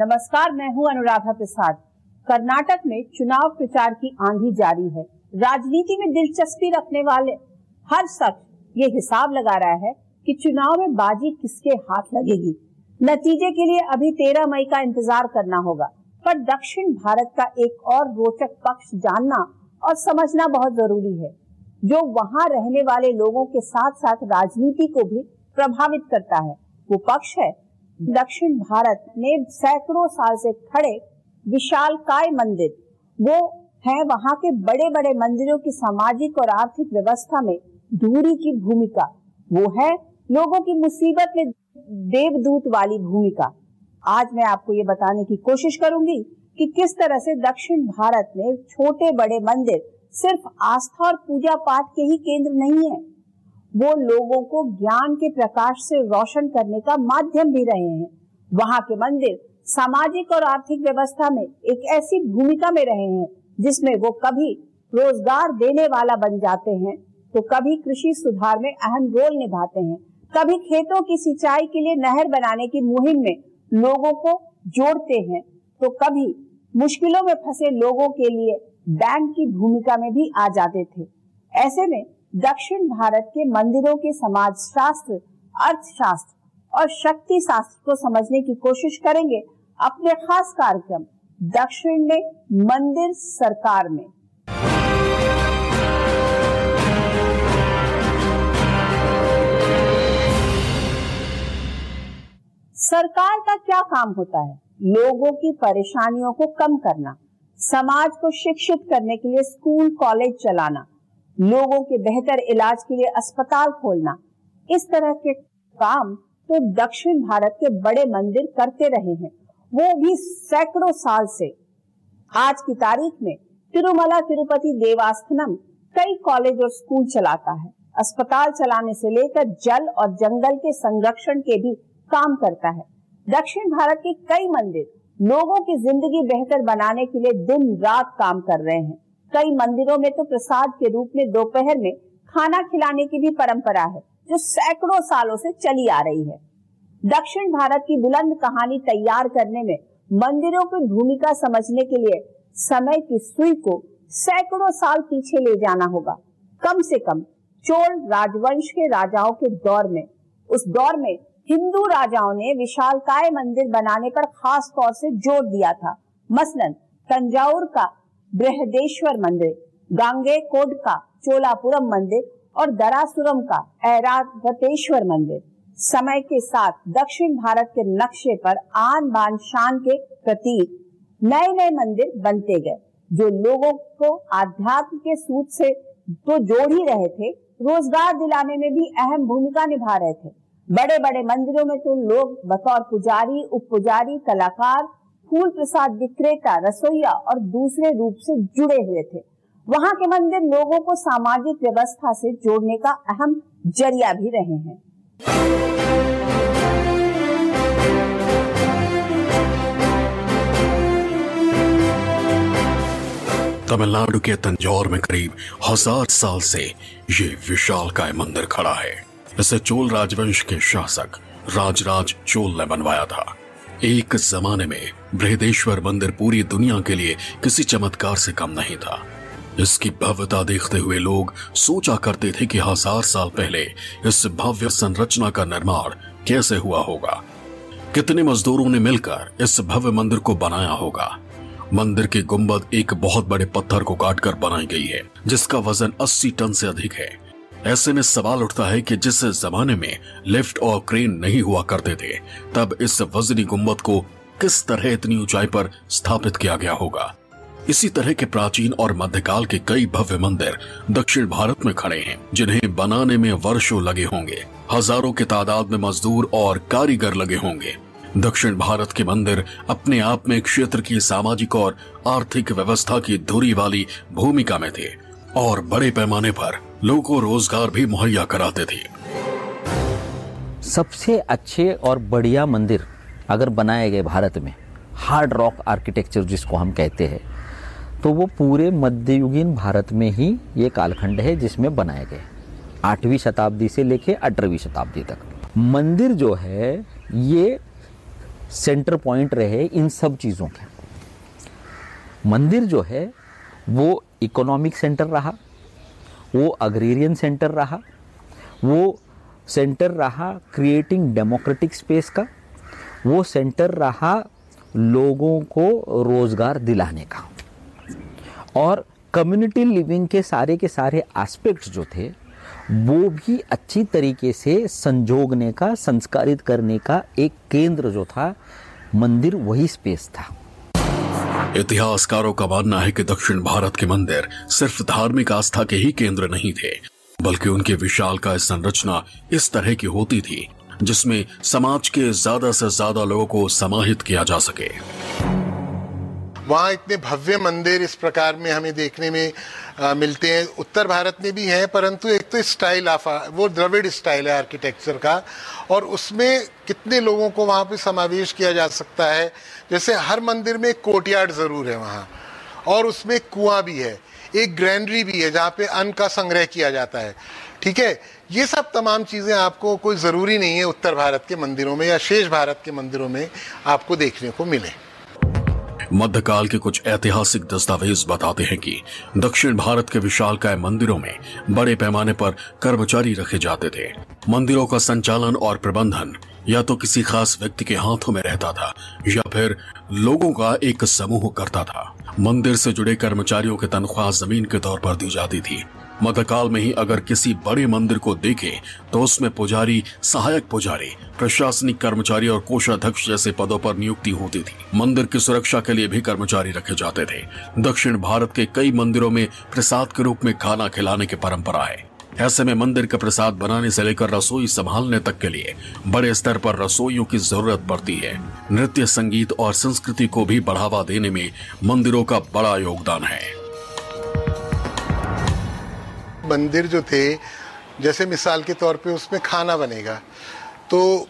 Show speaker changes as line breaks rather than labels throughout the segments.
नमस्कार, मैं हूँ अनुराधा प्रसाद। कर्नाटक में चुनाव प्रचार की आंधी जारी है। राजनीति में दिलचस्पी रखने वाले हर शख्स ये हिसाब लगा रहा है कि चुनाव में बाजी किसके हाथ लगेगी। नतीजे के लिए अभी तेरह मई का इंतज़ार करना होगा, पर दक्षिण भारत का एक और रोचक पक्ष जानना और समझना बहुत ज़रूरी है। जो वहाँ रहने वाले लोगों के साथ साथ राजनीति को भी प्रभावित करता है, वो पक्ष है दक्षिण भारत में सैकड़ों साल से खड़े विशाल काय मंदिर, वो है वहाँ के बड़े बड़े मंदिरों की सामाजिक और आर्थिक व्यवस्था में दूरी की भूमिका। वो है लोगों की मुसीबत में देवदूत वाली भूमिका। आज मैं आपको ये बताने की कोशिश करूँगी कि किस तरह से दक्षिण भारत में छोटे बड़े मंदिर सिर्फ़ आस्था और पूजा पाठ के ही केंद्र नहीं है वो लोगों को ज्ञान के प्रकाश से रोशन करने का माध्यम भी रहे हैं। वहाँ के मंदिर सामाजिक और आर्थिक व्यवस्था में एक ऐसी भूमिका में रहे हैं, जिसमें वो कभी रोज़गार देने वाला बन जाते हैं तो कभी कृषि सुधार में अहम रोल निभाते हैं। कभी खेतों की सिंचाई के लिए नहर बनाने की मुहिम में लोगों को जोड़ते हैं तो कभी मुश्किलों में फंसे लोगों के लिए बैंक की भूमिका में भी आ जाते थे। ऐसे में दक्षिण भारत के मंदिरों के समाज शास्त्र अर्थशास्त्र और शक्ति शास्त्र को समझने की कोशिश करेंगे अपने खास कार्यक्रम दक्षिण में मंदिर सरकार में। सरकार का क्या काम होता है? लोगों की परेशानियों को कम करना, समाज को शिक्षित करने के लिए स्कूल, कॉलेज चलाना लोगों के बेहतर इलाज के लिए अस्पताल खोलना। इस तरह के काम तो दक्षिण भारत के बड़े मंदिर करते रहे हैं। वो भी सैकड़ों साल से। आज की तारीख में तिरुमला तिरुपति देवास्थनम कई कॉलेज और स्कूल चलाता है। अस्पताल चलाने से लेकर जल और जंगल के संरक्षण के भी काम करता है। दक्षिण भारत के कई मंदिर लोगों की ज़िंदगी बेहतर बनाने के लिए दिन रात काम कर रहे हैं। कई मंदिरों में तो प्रसाद के रूप में दोपहर में खाना खिलाने की भी परंपरा है, जो सैकड़ों सालों से चली आ रही है। दक्षिण भारत की बुलंद कहानी तैयार करने में मंदिरों की भूमिका समझने के लिए समय की सुई को सैकड़ों साल पीछे ले जाना होगा। कम से कम चोल राजवंश के राजाओं के दौर में, उस दौर में हिंदू राजाओं ने विशालकाय मंदिर बनाने पर खास तौर से ज़ोर दिया था। मसलन तंजाउर का बृहदेश्वर मंदिर, गांगे कोड का, चोलापुरम मंदिर और दरासुरम का ऐरावतेश्वर मंदिर। समय के साथ दक्षिण भारत के नक्शे पर आन बान शान के प्रतीक नए नए मंदिर बनते गए, जो लोगों को आध्यात्म के सूत से तो जोड़ ही रहे थे, रोज़गार दिलाने में भी अहम भूमिका निभा रहे थे। बड़े बड़े मंदिरों में तो लोग बतौर पुजारी, उप पुजारी, कलाकार फूल प्रसाद विक्रेता, रसोईया और दूसरे रूप से जुड़े हुए थे। वहाँ के मंदिर लोगों को सामाजिक व्यवस्था से जोड़ने का अहम ज़रिया भी रहे हैं।
तमिलनाडु के तंजौर में करीब हज़ार साल से ये विशाल काय मंदिर खड़ा है। इसे चोल राजवंश के शासक राजराज चोल ने बनवाया था। एक जमाने में बृहदेश्वर मंदिर पूरी दुनिया के लिए किसी चमत्कार से कम नहीं था। इसकी भव्यता देखते हुए लोग सोचा करते थे कि हज़ार साल पहले इस भव्य संरचना का निर्माण कैसे हुआ होगा। कितने मजदूरों ने मिलकर इस भव्य मंदिर को बनाया होगा? मंदिर की गुंबद एक बहुत बड़े पत्थर को काटकर बनाई गई है, जिसका वज़न 80 टन से अधिक है। ऐसे में सवाल उठता है कि जिस जमाने में लिफ्ट और क्रेन नहीं हुआ करते थे, तब इस वजनी गुंबद को किस तरह इतनी ऊंचाई पर स्थापित किया गया होगा? इसी तरह के प्राचीन और मध्यकाल के कई भव्य मंदिर दक्षिण भारत में खड़े हैं, जिन्हें बनाने में वर्षों लगे होंगे। हज़ारों की तादाद में मजदूर और कारीगर लगे होंगे। दक्षिण भारत के मंदिर अपने आप में क्षेत्र की सामाजिक और आर्थिक व्यवस्था की धुरी वाली भूमिका में थे। और बड़े पैमाने पर लोगों को रोज़गार भी मुहैया कराते थे।
सबसे अच्छे और बढ़िया मंदिर अगर बनाए गए भारत में हार्ड रॉक आर्किटेक्चर जिसको हम कहते हैं तो वो पूरे मध्ययुगीन भारत में ही ये कालखंड है जिसमें बनाए गए। आठवीं शताब्दी से लेके अठारहवीं शताब्दी तक। मंदिर जो है, ये सेंटर पॉइंट रहे इन सब चीज़ों के। मंदिर जो है, वो इकोनॉमिक सेंटर रहा, वो अग्रेरियन सेंटर रहा, वो सेंटर रहा क्रिएटिंग डेमोक्रेटिक स्पेस का, वो सेंटर रहा लोगों को रोज़गार दिलाने का। और कम्युनिटी लिविंग के सारे के सारे एस्पेक्ट्स जो थे, वो भी अच्छी तरीके से संजोगने का, संस्कारित करने का एक केंद्र जो था, मंदिर वही स्पेस था।
इतिहासकारों का मानना है कि दक्षिण भारत के मंदिर सिर्फ़ धार्मिक आस्था के ही केंद्र नहीं थे बल्कि उनकी विशाल का संरचना इस तरह की होती थी जिसमें समाज के ज़्यादा से ज़्यादा लोगों को समाहित किया जा सके।
वहाँ इतने भव्य मंदिर इस प्रकार में हमें देखने में आ, मिलते हैं। उत्तर भारत में भी हैं परंतु एक तो स्टाइल ऑफ़ वो द्रविड़ स्टाइल है आर्किटेक्चर का और उसमें कितने लोगों को वहाँ पे समावेश किया जा सकता है जैसे हर मंदिर में कोर्टयार्ड ज़रूर है वहाँ। और उसमें कुआँ भी है, एक ग्रैंडरी भी है, जहाँ पे अन्न का संग्रह किया जाता है। ठीक है? ये सब तमाम चीज़ें आपको कोई ज़रूरी नहीं है उत्तर भारत के मंदिरों में या शेष भारत के मंदिरों में आपको देखने को मिले।
मध्यकाल के कुछ ऐतिहासिक दस्तावेज़ बताते हैं कि दक्षिण भारत के विशालकाय मंदिरों में बड़े पैमाने पर कर्मचारी रखे जाते थे। मंदिरों का संचालन और प्रबंधन या तो किसी खास व्यक्ति के हाथों में रहता था या फिर लोगों का एक समूह करता था। मंदिर से जुड़े कर्मचारियों की तनख्वाह ज़मीन के तौर पर दी जाती थी। मध्यकाल में ही अगर किसी बड़े मंदिर को देखें तो उसमें पुजारी, सहायक पुजारी, प्रशासनिक कर्मचारी और कोषाध्यक्ष जैसे पदों पर नियुक्ति होती थी। मंदिर की सुरक्षा के लिए भी कर्मचारी रखे जाते थे। दक्षिण भारत के कई मंदिरों में प्रसाद के रूप में खाना खिलाने की परंपरा है। ऐसे में मंदिर का प्रसाद बनाने से लेकर रसोई संभालने तक के लिए बड़े स्तर पर रसोइयों की ज़रूरत पड़ती है। नृत्य, संगीत और संस्कृति को भी बढ़ावा देने में मंदिरों का बड़ा योगदान है।
मंदिर जो थे, जैसे मिसाल के तौर पे उसमें खाना बनेगा। तो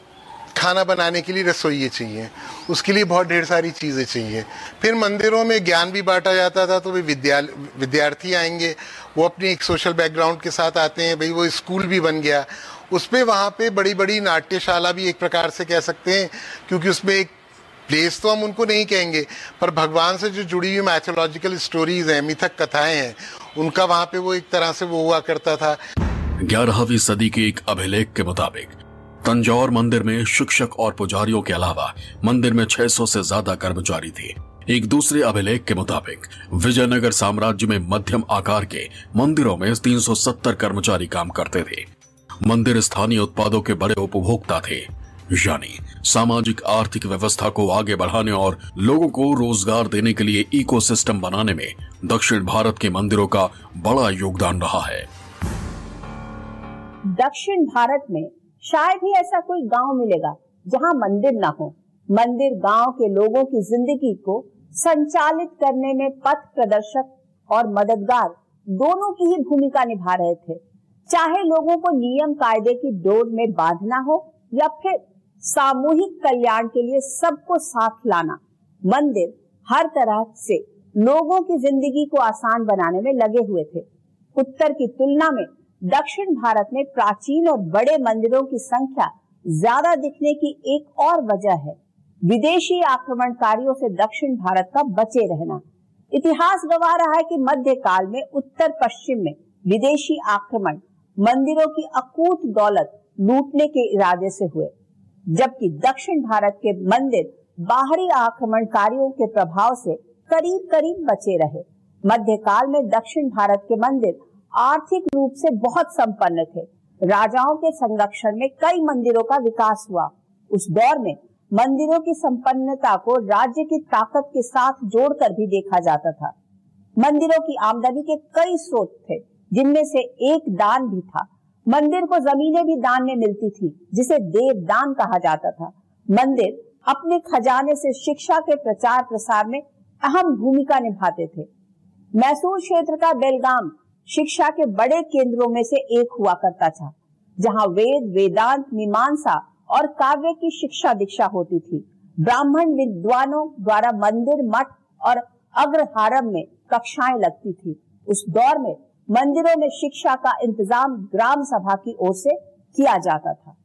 खाना बनाने के लिए रसोइये चाहिए, उसके लिए बहुत ढेर सारी चीज़ें चाहिए। फिर मंदिरों में ज्ञान भी बांटा जाता था तो वे विद्या विद्यार्थी आएँगे, वो अपनी एक सोशल बैकग्राउंड के साथ आते हैं, भाई वो स्कूल भी बन गया। उसमें वहाँ पे बड़ी बड़ी नाट्यशाला भी एक प्रकार से कह सकते हैं, क्योंकि उसमें एक प्लेस तो हम उनको नहीं कहेंगे, पर भगवान से जो जुड़ी हुई मैथोलॉजिकल स्टोरीज हैं, मिथक कथाएँ हैं, उनका वहाँ पे वो एक तरह से वो हुआ करता था।
ग्यारहवीं सदी के एक अभिलेख के मुताबिक, तंजौर मंदिर में शिक्षक और पुजारियों के अलावा मंदिर में 600 से ज़्यादा कर्मचारी थे। एक दूसरे अभिलेख के मुताबिक, विजयनगर साम्राज्य में मध्यम आकार के मंदिरों में 370 कर्मचारी काम करते थे। मंदिर स्थानीय उत्पादों के बड़े उपभोक्ता थे। यानी सामाजिक, आर्थिक व्यवस्था को आगे बढ़ाने और लोगों को रोज़गार देने के लिए इकोसिस्टम बनाने में दक्षिण भारत के मंदिरों का बड़ा योगदान रहा है।
दक्षिण भारत में शायद ही ऐसा कोई गाँव मिलेगा जहाँ मंदिर ना हो। मंदिर गाँव के लोगों की ज़िंदगी को संचालित करने में पथ प्रदर्शक और मददगार दोनों की ही भूमिका निभा रहे थे। चाहे लोगों को नियम कायदे की डोर में बांधना हो या फिर सामूहिक कल्याण के लिए सबको साथ लाना। मंदिर हर तरह से लोगों की ज़िंदगी को आसान बनाने में लगे हुए थे। उत्तर की तुलना में दक्षिण भारत में प्राचीन और बड़े मंदिरों की संख्या ज़्यादा दिखने की एक और वजह है। विदेशी आक्रमणकारियों से दक्षिण भारत का बचे रहना। इतिहास गवा रहा है कि मध्य काल में उत्तर पश्चिम में विदेशी आक्रमण मंदिरों की अकूत दौलत लूटने के इरादे से हुए। जबकि दक्षिण भारत के मंदिर बाहरी आक्रमणकारियों के प्रभाव से करीब करीब बचे रहे। मध्यकाल में दक्षिण भारत के मंदिर आर्थिक रूप से बहुत संपन्न थे। राजाओं के संरक्षण में कई मंदिरों का विकास हुआ। उस दौर में मंदिरों की संपन्नता को राज्य की ताकत के साथ जोड़कर भी देखा जाता था। मंदिरों की आमदनी के कई स्रोत थे, जिनमें से एक दान भी था। मंदिर को जमीनें भी दान में मिलती थी, जिसे देव दान कहा जाता था। मंदिर अपने खजाने से शिक्षा के प्रचार प्रसार में अहम भूमिका निभाते थे। मैसूर क्षेत्र का बेलगाम शिक्षा के बड़े केंद्रों में से एक हुआ करता था, जहाँ वेद, वेदांत, मीमांसा और काव्य की शिक्षा दीक्षा होती थी। ब्राह्मण विद्वानों द्वारा मंदिर मठ और अग्रहारम में कक्षाएँ लगती थी। उस दौर में मंदिरों में शिक्षा का इंतज़ाम ग्राम सभा की ओर से किया जाता था।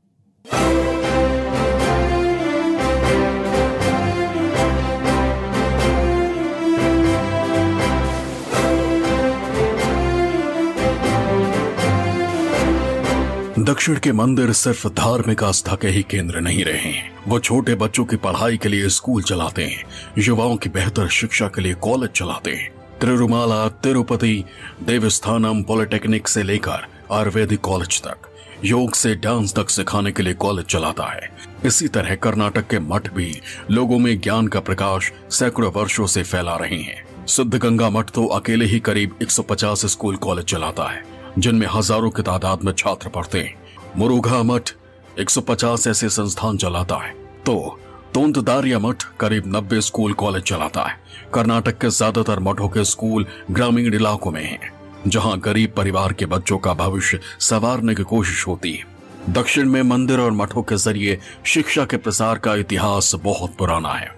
दक्षिण के मंदिर सिर्फ़ धार्मिक आस्था के ही केंद्र नहीं रहे हैं। वो छोटे बच्चों की पढ़ाई के लिए स्कूल चलाते हैं, युवाओं की बेहतर शिक्षा के लिए कॉलेज चलाते हैं। तिरुमाला तिरुपति देवस्थानम पॉलिटेक्निक से लेकर आयुर्वेदिक कॉलेज तक, योग से डांस तक सिखाने के लिए कॉलेज चलाता है। इसी तरह कर्नाटक के मठ भी लोगों में ज्ञान का प्रकाश सैकड़ों वर्षों से फैला रहे हैं। सिद्ध गंगा मठ तो अकेले ही करीब 150 स्कूल कॉलेज चलाता है, जिनमें हज़ारों की तादाद में छात्र पढ़ते हैं। मुरुघा मठ 150 ऐसे संस्थान चलाता है। तो तोंतदारिया मठ करीब 90 स्कूल कॉलेज चलाता है। कर्नाटक के ज़्यादातर मठों के स्कूल ग्रामीण इलाकों में हैं, जहाँ गरीब परिवार के बच्चों का भविष्य संवारने की कोशिश होती है। दक्षिण में मंदिर और मठों के ज़रिए शिक्षा के प्रसार का इतिहास बहुत पुराना है।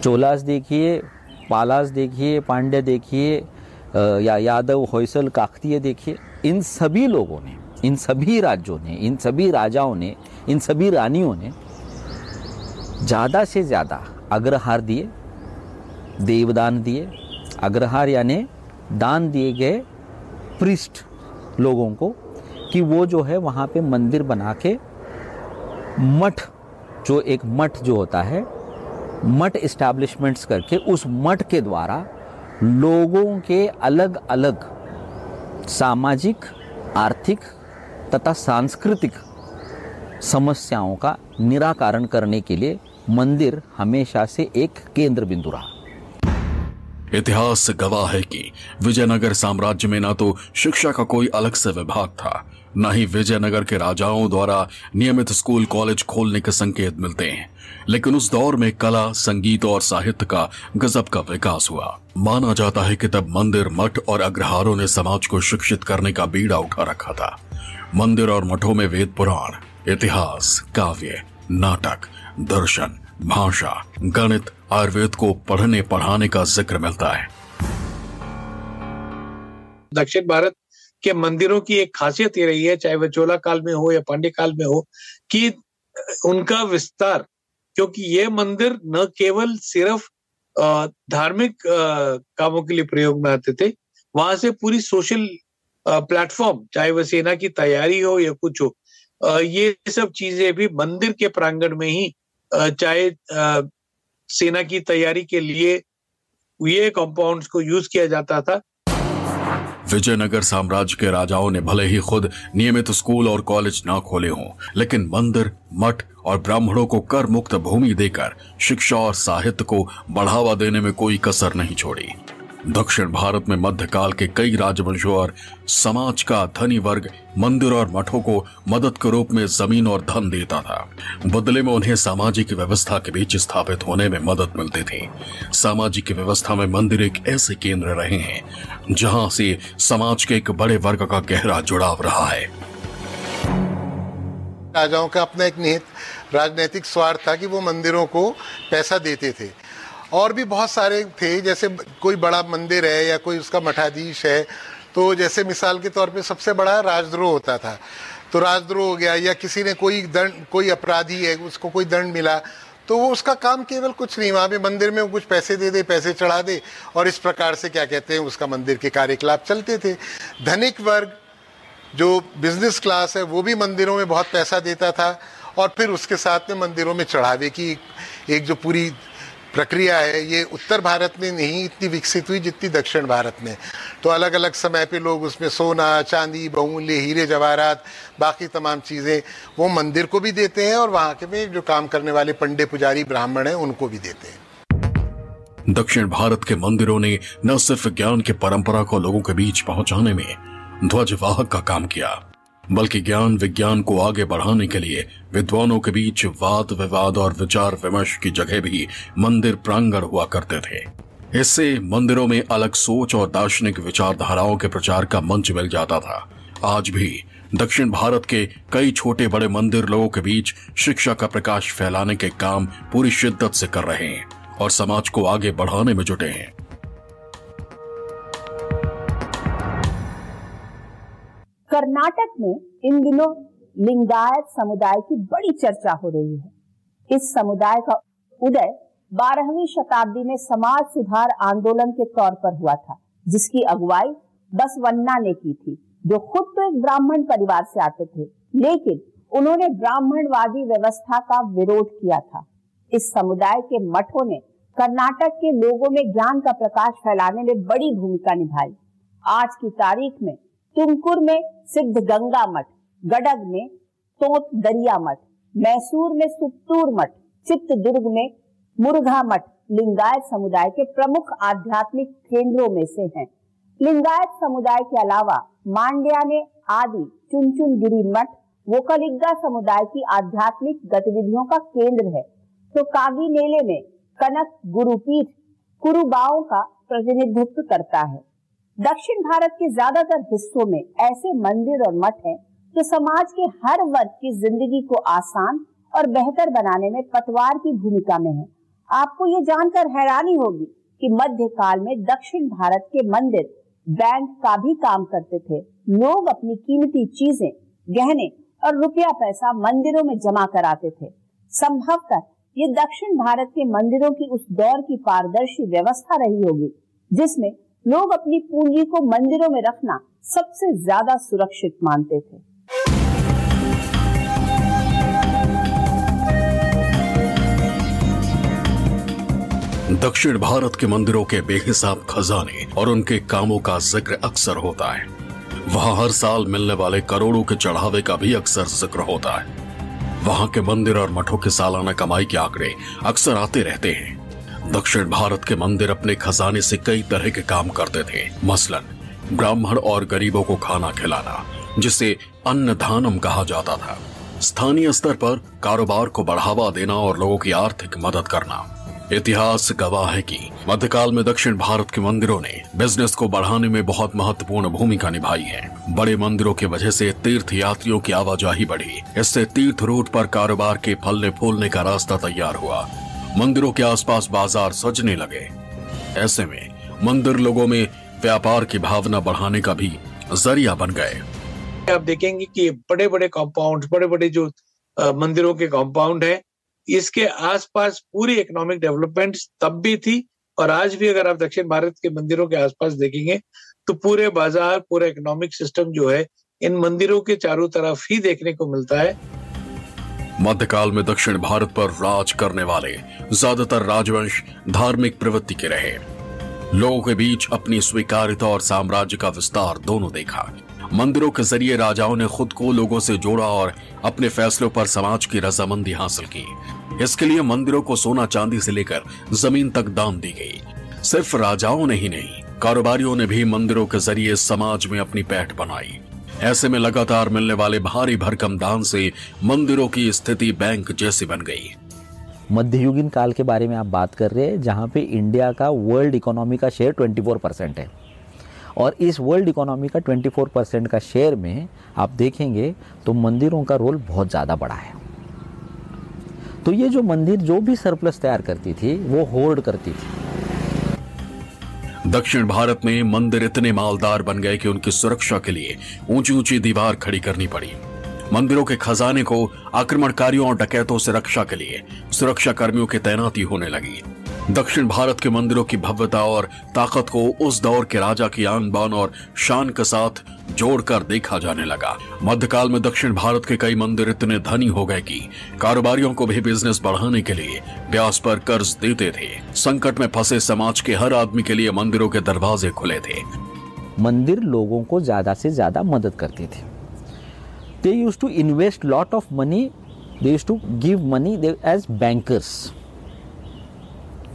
चोलास देखिए पालास देखिए पांड्य देखिए या यादव होयसल काकतीय देखिए इन सभी लोगों ने इन सभी राज्यों ने इन सभी राजाओं ने इन सभी रानियों ने ज़्यादा से ज़्यादा अग्रहार दिए, देवदान दिए, अग्रहार यानी दान दिए गए पृष्ठ लोगों को कि वो जो है वहाँ पे मंदिर बना के मठ, जो एक मठ जो होता है, मठ इस्टेब्लिशमेंट्स करके उस मठ के द्वारा लोगों के अलग अलग सामाजिक, आर्थिक तथा सांस्कृतिक समस्याओं का निराकरण करने के लिए मंदिर हमेशा से एक केंद्र बिंदु रहा।
इतिहास गवाह है कि विजयनगर साम्राज्य में न तो शिक्षा का कोई अलग से विभाग था, न ही विजयनगर के राजाओं द्वारा नियमित स्कूल कॉलेज खोलने के संकेत मिलते हैं। लेकिन उस दौर में कला, संगीत और साहित्य का गजब का विकास हुआ। माना जाता है कि तब मंदिर मठ और अग्रहारों ने समाज को शिक्षित करने का बीड़ा उठा रखा था। मंदिर और मठों में वेद पुराण, इतिहास, काव्य, नाटक दर्शन, भाषा, गणित, आयुर्वेद को पढ़ने, पढ़ाने का ज़िक्र मिलता है।
दक्षिण भारत के मंदिरों की एक खासियत ये रही है, चाहे वह चोला काल में हो या पांडे काल में हो, कि उनका विस्तार, क्योंकि ये मंदिर न केवल सिर्फ़ धार्मिक कामों के लिए प्रयोग में आते थे, वहाँ से पूरी सोशल प्लेटफॉर्म, चाहे वह सेना की तैयारी हो या कुछ हो ये सब चीज़ें भी मंदिर के प्रांगण में ही चाहे सेना की तैयारी के लिए ये कंपाउंड्स को यूज़ किया जाता था।
विजयनगर साम्राज्य के राजाओं ने भले ही खुद नियमित स्कूल और कॉलेज ना खोले हों, लेकिन मंदिर, मठ और ब्राह्मणों को कर मुक्त भूमि देकर शिक्षा और साहित्य को बढ़ावा देने में कोई कसर नहीं छोड़ी। दक्षिण भारत में मध्यकाल के कई राजवंशों और समाज का धनी वर्ग मंदिर और मठों को मदद के रूप में ज़मीन और धन देता था। बदले में उन्हें सामाजिक व्यवस्था के बीच स्थापित होने में मदद मिलती थी। सामाजिक व्यवस्था में मंदिर एक ऐसे केंद्र रहे हैं, जहाँ से समाज के एक बड़े वर्ग का गहरा जुड़ाव रहा है।
राजाओं का अपना एक निहित राजनीतिक स्वार्थ था कि वो मंदिरों को पैसा देते थे। और भी बहुत सारे थे, जैसे कोई बड़ा मंदिर है या कोई उसका मठाधीश है तो जैसे मिसाल के तौर पे सबसे बड़ा राजद्रोह होता था। तो राजद्रोह हो गया या किसी ने कोई दंड, कोई अपराधी है, उसको कोई दंड मिला तो वो उसका काम केवल कुछ नहीं, वहाँ पे मंदिर में कुछ पैसे दे दे, पैसे चढ़ा दे, और इस प्रकार से क्या कहते हैं, उसका मंदिर के कार्यकलाप चलते थे। धनिक वर्ग जो बिज़नेस क्लास है, वो भी मंदिरों में बहुत पैसा देता था, और फिर उसके साथ में मंदिरों में चढ़ावे की एक जो पूरी प्रक्रिया है, ये उत्तर भारत में नहीं इतनी विकसित हुई जितनी दक्षिण भारत में। तो अलग अलग समय पे लोग उसमें सोना, चांदी, बहुमूल्य, हीरे, जवाहरात, बाकी तमाम चीज़ें, वो मंदिर को भी देते हैं और वहाँ के में जो काम करने वाले पंडे पुजारी, ब्राह्मण हैं, उनको भी देते हैं।
दक्षिण भारत के मंदिरों ने न सिर्फ़ ज्ञान की परंपरा को लोगों के बीच पहुँचाने में ध्वजवाहक का काम किया बल्कि ज्ञान विज्ञान को आगे बढ़ाने के लिए विद्वानों के बीच वाद विवाद और विचार विमर्श की जगह भी मंदिर प्रांगण हुआ करते थे। इससे मंदिरों में अलग सोच और दार्शनिक विचारधाराओं के प्रचार का मंच मिल जाता था। आज भी दक्षिण भारत के कई छोटे बड़े मंदिर लोगों के बीच शिक्षा का प्रकाश फैलाने के काम पूरी शिद्दत से कर रहे हैं और समाज को आगे बढ़ाने में जुटे हैं।
कर्नाटक में इन दिनों लिंगायत समुदाय की बड़ी चर्चा हो रही है। इस समुदाय का उदय बारहवीं शताब्दी में समाज सुधार आंदोलन के तौर पर हुआ था, जिसकी अगुवाई बसवन्ना ने की थी, जो खुद तो एक ब्राह्मण परिवार से आते थे, लेकिन उन्होंने ब्राह्मणवादी व्यवस्था का विरोध किया था। इस समुदाय के मठों ने कर्नाटक के लोगों में ज्ञान का प्रकाश फैलाने में बड़ी भूमिका निभाई। आज की तारीख में तुमकुर में सिद्ध गंगा मठ, गडग में तोत दरिया मठ, मैसूर में सुप्तूर मठ, चित्तदुर्ग में मुर्घा मठ लिंगायत समुदाय के प्रमुख आध्यात्मिक केंद्रों में से हैं। लिंगायत समुदाय के अलावा मांड्या ने आदि चुनचुन गिरी मठ, वोकलिग्गा समुदाय की आध्यात्मिक गतिविधियों का केंद्र है तो कागी मेले में कनक गुरुपीठ कुरुबाओं का प्रतिनिधित्व करता है दक्षिण भारत के ज़्यादातर हिस्सों में ऐसे मंदिर और मठ हैं जो समाज के हर वर्ग की ज़िंदगी को आसान और बेहतर बनाने में पतवार की भूमिका में है। आपको ये जानकर हैरानी होगी कि मध्यकाल में दक्षिण भारत के मंदिर, बैंक का भी काम करते थे। लोग अपनी कीमती चीज़ें, गहने और रुपया पैसा मंदिरों में जमा कराते थे। संभवतः ये दक्षिण भारत के मंदिरों की उस दौर की पारदर्शी व्यवस्था रही होगी, जिसमें लोग अपनी पूंजी को मंदिरों में रखना सबसे ज़्यादा सुरक्षित मानते थे।
दक्षिण भारत के मंदिरों के बेहिसाब खजाने और उनके कामों का ज़िक्र अक्सर होता है। वहाँ हर साल मिलने वाले करोड़ों के चढ़ावे का भी अक्सर ज़िक्र होता है। वहाँ के मंदिर और मठों के सालाना कमाई के आंकड़े अक्सर आते रहते हैं। दक्षिण भारत के मंदिर अपने खजाने से कई तरह के काम करते थे। मसलन, ब्राह्मण और गरीबों को खाना खिलाना, जिसे अन्न दानम कहा जाता था। स्थानीय स्तर पर कारोबार को बढ़ावा देना और लोगों की आर्थिक मदद करना। इतिहास गवाह है कि मध्यकाल में दक्षिण भारत के मंदिरों ने बिज़नेस को बढ़ाने में बहुत महत्वपूर्ण भूमिका निभाई है। बड़े मंदिरों की वजह से तीर्थ यात्रियों की आवाजाही बढ़ी। इससे तीर्थ रूट पर कारोबार के फलने फूलने का रास्ता तैयार हुआ। मंदिरों के आसपास बाज़ार सजने लगे। ऐसे में मंदिर लोगों में व्यापार की भावना बढ़ाने का भी ज़रिया बन गए।
आप देखेंगे कि बड़े बड़े कॉम्पाउंड बड़े बड़े जो मंदिरों के कॉम्पाउंड है, इसके आसपास पूरी इकोनॉमिक डेवलपमेंट तब भी थी और आज भी अगर आप दक्षिण भारत के मंदिरों के आसपास देखेंगे तो पूरे बाज़ार, पूरा इकोनॉमिक सिस्टम जो है, इन मंदिरों के चारों तरफ़ ही देखने को मिलता है।
मध्यकाल में दक्षिण भारत पर राज करने वाले ज़्यादातर राजवंश धार्मिक प्रवृत्ति के रहे। लोगों के बीच अपनी स्वीकारिता और साम्राज्य का विस्तार दोनों देखा। मंदिरों के ज़रिए राजाओं ने खुद को लोगों से जोड़ा और अपने फैसलों पर समाज की रजामंदी हासिल की। इसके लिए मंदिरों को सोना चांदी से लेकर ज़मीन तक दान दी गई। सिर्फ़ राजाओं ने ही नहीं, कारोबारियों ने भी मंदिरों के ज़रिए समाज में अपनी पैठ बनाई। ऐसे में लगातार मिलने वाले भारी भरकम दान से मंदिरों की स्थिति बैंक जैसी बन गई।
मध्ययुगीन काल के बारे में आप बात कर रहे हैं, जहाँ पे इंडिया का वर्ल्ड इकोनॉमी का शेयर 24 परसेंट है। और इस वर्ल्ड इकोनॉमी का 24 परसेंट का शेयर में आप देखेंगे तो मंदिरों का रोल बहुत ज़्यादा बड़ा है। तो ये जो मंदिर जो भी सरप्लस तैयार करती थी, वो होल्ड करती थी।
दक्षिण भारत में मंदिर इतने मालदार बन गए कि उनकी सुरक्षा के लिए ऊँची ऊँची दीवार खड़ी करनी पड़ी। मंदिरों के खजाने को आक्रमणकारियों और डकैतों से रक्षा के लिए सुरक्षा कर्मियों की तैनाती होने लगी। दक्षिण भारत के मंदिरों की भव्यता और ताकत को उस दौर के राजा की आन बान और शान के साथ जोड़कर देखा जाने लगा। मध्यकाल में दक्षिण भारत के कई मंदिर इतने धनी हो गए कि कारोबारियों को भी बिज़नेस बढ़ाने के लिए ब्याज पर कर्ज देते थे। संकट में फंसे समाज के हर आदमी के लिए मंदिरों के दरवाजे खुले थे।
मंदिर लोगों को ज़्यादा से ज़्यादा मदद करते थे। They used to invest lot of money they used to give money as bankers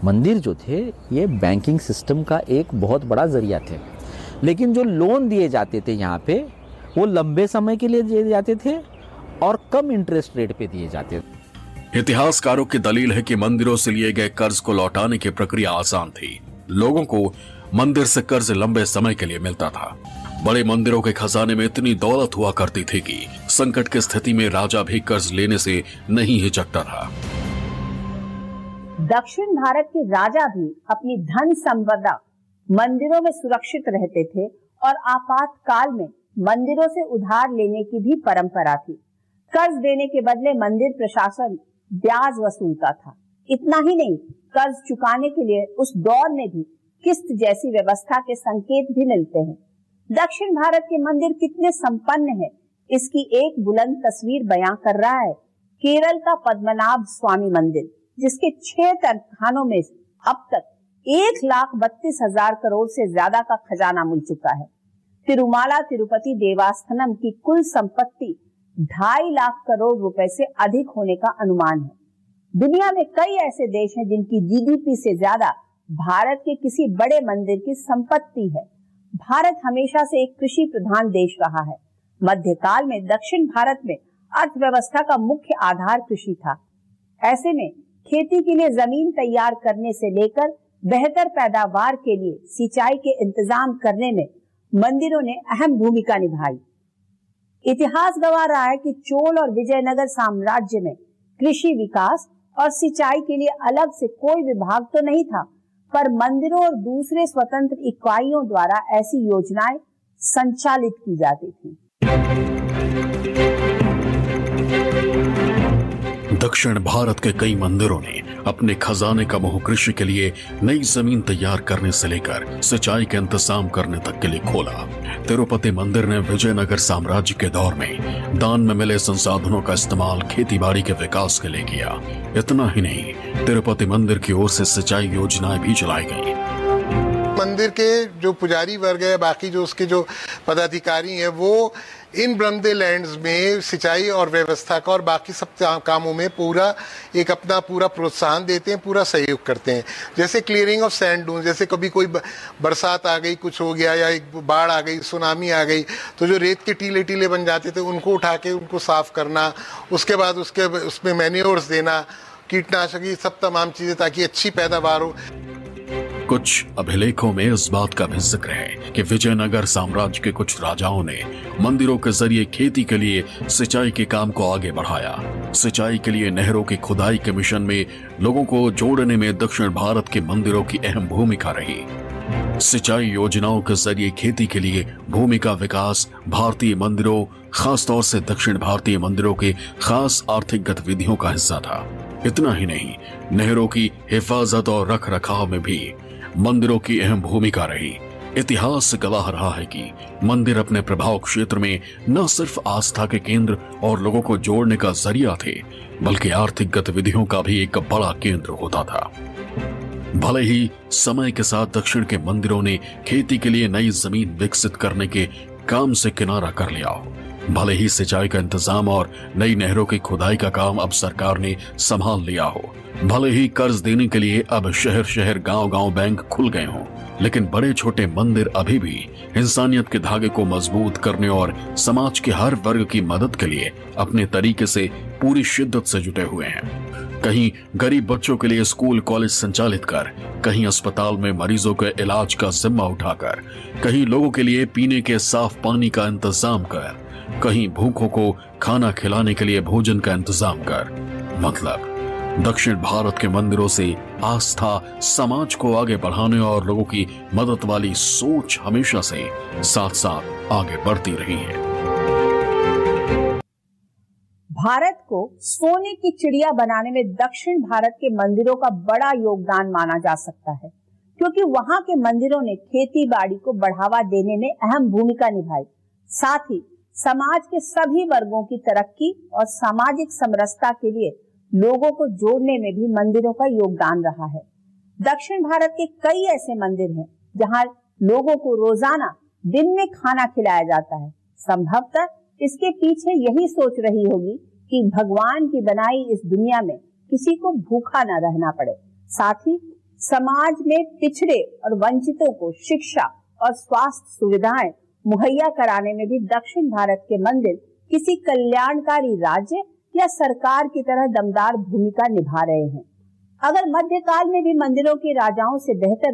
मंदिर जो थे, ये बैंकिंग सिस्टम का एक बहुत बड़ा ज़रिया थे। लेकिन जो लोन दिए जाते थे यहाँ पे, वो लंबे समय के लिए दिए जाते थे और कम इंटरेस्ट रेट पे दिए जाते थे।
इतिहासकारों की दलील है कि मंदिरों से लिए गए कर्ज को लौटाने की प्रक्रिया आसान थी। लोगों को मंदिर से कर्ज लंबे समय के लिए मिलता था। बड़े मंदिरों के खजाने में इतनी दौलत हुआ करती थी कि संकट की स्थिति में राजा भी कर्ज लेने से नहीं हिचकता था।
दक्षिण भारत के राजा भी अपनी धन संपदा मंदिरों में सुरक्षित रहते थे और आपातकाल में मंदिरों से उधार लेने की भी परंपरा थी। कर्ज देने के बदले मंदिर प्रशासन ब्याज वसूलता था। इतना ही नहीं, कर्ज चुकाने के लिए उस दौर में भी किस्त जैसी व्यवस्था के संकेत भी मिलते हैं। दक्षिण भारत के मंदिर कितने संपन्न है, इसकी एक बुलंद तस्वीर बयां कर रहा है, केरल का पद्मनाभ स्वामी मंदिर। जिसके छह तनखानों में अब तक एक लाख बत्तीस हज़ार करोड़ से ज़्यादा का खजाना मिल चुका है। तिरुमाला तिरुपति देवास्थनम की कुल संपत्ति ढाई लाख करोड़ रुपए से अधिक होने का अनुमान है। दुनिया में कई ऐसे देश हैं जिनकी जीडीपी से ज़्यादा भारत के किसी बड़े मंदिर की संपत्ति है। भारत हमेशा से एक कृषि प्रधान देश रहा है। मध्यकाल में दक्षिण भारत में अर्थव्यवस्था का मुख्य आधार कृषि था। ऐसे में खेती के लिए ज़मीन तैयार करने से लेकर बेहतर पैदावार के लिए सिंचाई के इंतज़ाम करने में मंदिरों ने अहम भूमिका निभाई। इतिहास गवा रहा है कि चोल और विजयनगर साम्राज्य में कृषि विकास और सिंचाई के लिए अलग से कोई विभाग तो नहीं था, पर मंदिरों और दूसरे स्वतंत्र इकाइयों द्वारा ऐसी योजनाएँ संचालित की जाती थी।
दक्षिण भारत के कई मंदिरों ने अपने खजाने का मुँह कृषि के लिए नई ज़मीन तैयार करने से लेकर सिंचाई के इंतज़ाम करने तक के लिए खोला। तिरुपति मंदिर ने विजयनगर साम्राज्य के दौर में दान में मिले संसाधनों का इस्तेमाल खेती बाड़ी के विकास के लिए किया। इतना ही नहीं, तिरुपति मंदिर की ओर से सिंचाई योजनाएँ भी चलाई गई।
मंदिर के जो पुजारी वर्ग है, बाकी जो उसके जो पदाधिकारी हैं, वो इन ब्रह्मदे लैंड्स में सिंचाई और व्यवस्था का और बाकी सब कामों में पूरा एक अपना पूरा प्रोत्साहन देते हैं, पूरा सहयोग करते हैं। जैसे क्लियरिंग ऑफ़ सैंड डून जैसे कभी कोई बरसात आ गई, कुछ हो गया या एक बाढ़ आ गई सुनामी आ गई तो जो रेत के टीले टीले बन जाते थे, उनको उठा के उनको साफ़ करना, उसके बाद उसके उसमें मैन्योर्स देना, कीटनाशक, ये सब तमाम चीज़ें ताकि अच्छी पैदावार हो।
कुछ अभिलेखों में इस बात का भी ज़िक्र है कि विजयनगर साम्राज्य के कुछ राजाओं ने मंदिरों के ज़रिए खेती के लिए सिंचाई के काम को आगे बढ़ाया। सिंचाई के लिए नहरों की खुदाई के मिशन में लोगों को जोड़ने में दक्षिण भारत के मंदिरों की अहम भूमिका रही। सिंचाई योजनाओं के ज़रिए खेती के लिए भूमि का विकास भारतीय मंदिरों, खासतौर से दक्षिण भारतीय मंदिरों के खास आर्थिक गतिविधियों का हिस्सा था। इतना ही नहीं, नहरों की हिफाजत और रख रखाव में भी मंदिरों की अहम भूमिका रही। इतिहास गवाह रहा है कि मंदिर अपने प्रभाव क्षेत्र में न सिर्फ़ आस्था के केंद्र और लोगों को जोड़ने का ज़रिया थे, बल्कि आर्थिक गतिविधियों का भी एक बड़ा केंद्र होता था। भले ही समय के साथ दक्षिण के मंदिरों ने खेती के लिए नई ज़मीन विकसित करने के काम से किनारा कर लिया भले ही सिंचाई का इंतज़ाम और नई नहरों की खुदाई का काम अब सरकार ने संभाल लिया हो, भले ही कर्ज देने के लिए अब शहर शहर गाँव गाँव बैंक खुल गए हों, लेकिन बड़े छोटे मंदिर अभी भी इंसानियत के धागे को मज़बूत करने और समाज के हर वर्ग की मदद के लिए अपने तरीके से पूरी शिद्दत से जुटे हुए हैं। कहीं गरीब बच्चों के लिए स्कूल कॉलेज संचालित कर, कहीं अस्पताल में मरीजों के इलाज का जिम्मा उठाकर, कहीं लोगों के लिए पीने के साफ़ पानी का इंतज़ाम कर कहीं भूखों को खाना खिलाने के लिए भोजन का इंतज़ाम कर। मतलब दक्षिण भारत के मंदिरों से आस्था समाज को आगे बढ़ाने और लोगों की मदद वाली सोच हमेशा से साथ साथ आगे बढ़ती रही है।
भारत को सोने की चिड़िया बनाने में दक्षिण भारत के मंदिरों का बड़ा योगदान माना जा सकता है, क्योंकि वहाँ के मंदिरों ने खेती बाड़ी को बढ़ावा देने में अहम भूमिका निभाई। साथ ही समाज के सभी वर्गों की तरक्की और सामाजिक समरसता के लिए लोगों को जोड़ने में भी मंदिरों का योगदान रहा है। दक्षिण भारत के कई ऐसे मंदिर हैं जहाँ लोगों को रोज़ाना दिन में खाना खिलाया जाता है। संभवतः इसके पीछे यही सोच रही होगी कि भगवान की बनाई इस दुनिया में किसी को भूखा न रहना पड़े। साथ ही समाज में पिछड़े और वंचितों को शिक्षा और स्वास्थ्य सुविधाएँ मुहैया कराने में भी दक्षिण भारत के मंदिर किसी कल्याणकारी राज्य या सरकार की तरह दमदार भूमिका निभा रहे हैं। अगर मध्यकाल में भी मंदिरों के राजाओं से बेहतर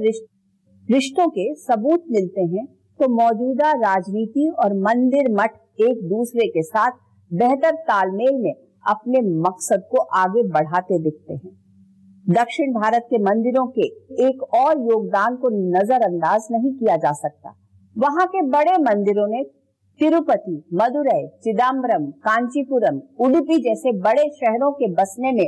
रिश्तों के सबूत मिलते हैं तो मौजूदा राजनीति और मंदिर मठ एक दूसरे के साथ बेहतर तालमेल में अपने मकसद को आगे बढ़ाते दिखते हैं। दक्षिण भारत के मंदिरों के एक और योगदान को नजरअंदाज नहीं किया जा सकता। वहाँ के बड़े मंदिरों ने तिरुपति मदुरई चिदम्बरम कांचीपुरम, उडुपी जैसे बड़े शहरों के बसने में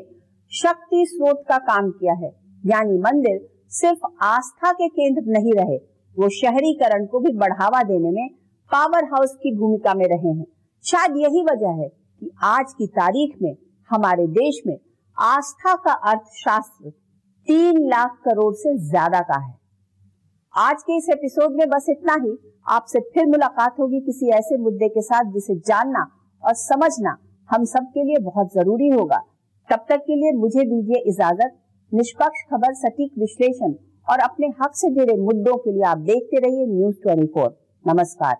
शक्ति स्रोत का काम किया है। यानी मंदिर सिर्फ़ आस्था के केंद्र नहीं रहे, वो शहरीकरण को भी बढ़ावा देने में पावर हाउस की भूमिका में रहे हैं। शायद यही वजह है कि आज की तारीख में हमारे देश में आस्था का अर्थशास्त्र तीन लाख करोड़ से ज़्यादा का है। आज के इस एपिसोड में बस इतना ही। आपसे फिर मुलाकात होगी किसी ऐसे मुद्दे के साथ जिसे जानना और समझना हम सब के लिए बहुत ज़रूरी होगा। तब तक के लिए मुझे दीजिए इजाज़त। निष्पक्ष खबर, सटीक विश्लेषण और अपने हक से जुड़े मुद्दों के लिए आप देखते रहिए न्यूज़ ट्वेंटी नमस्कार।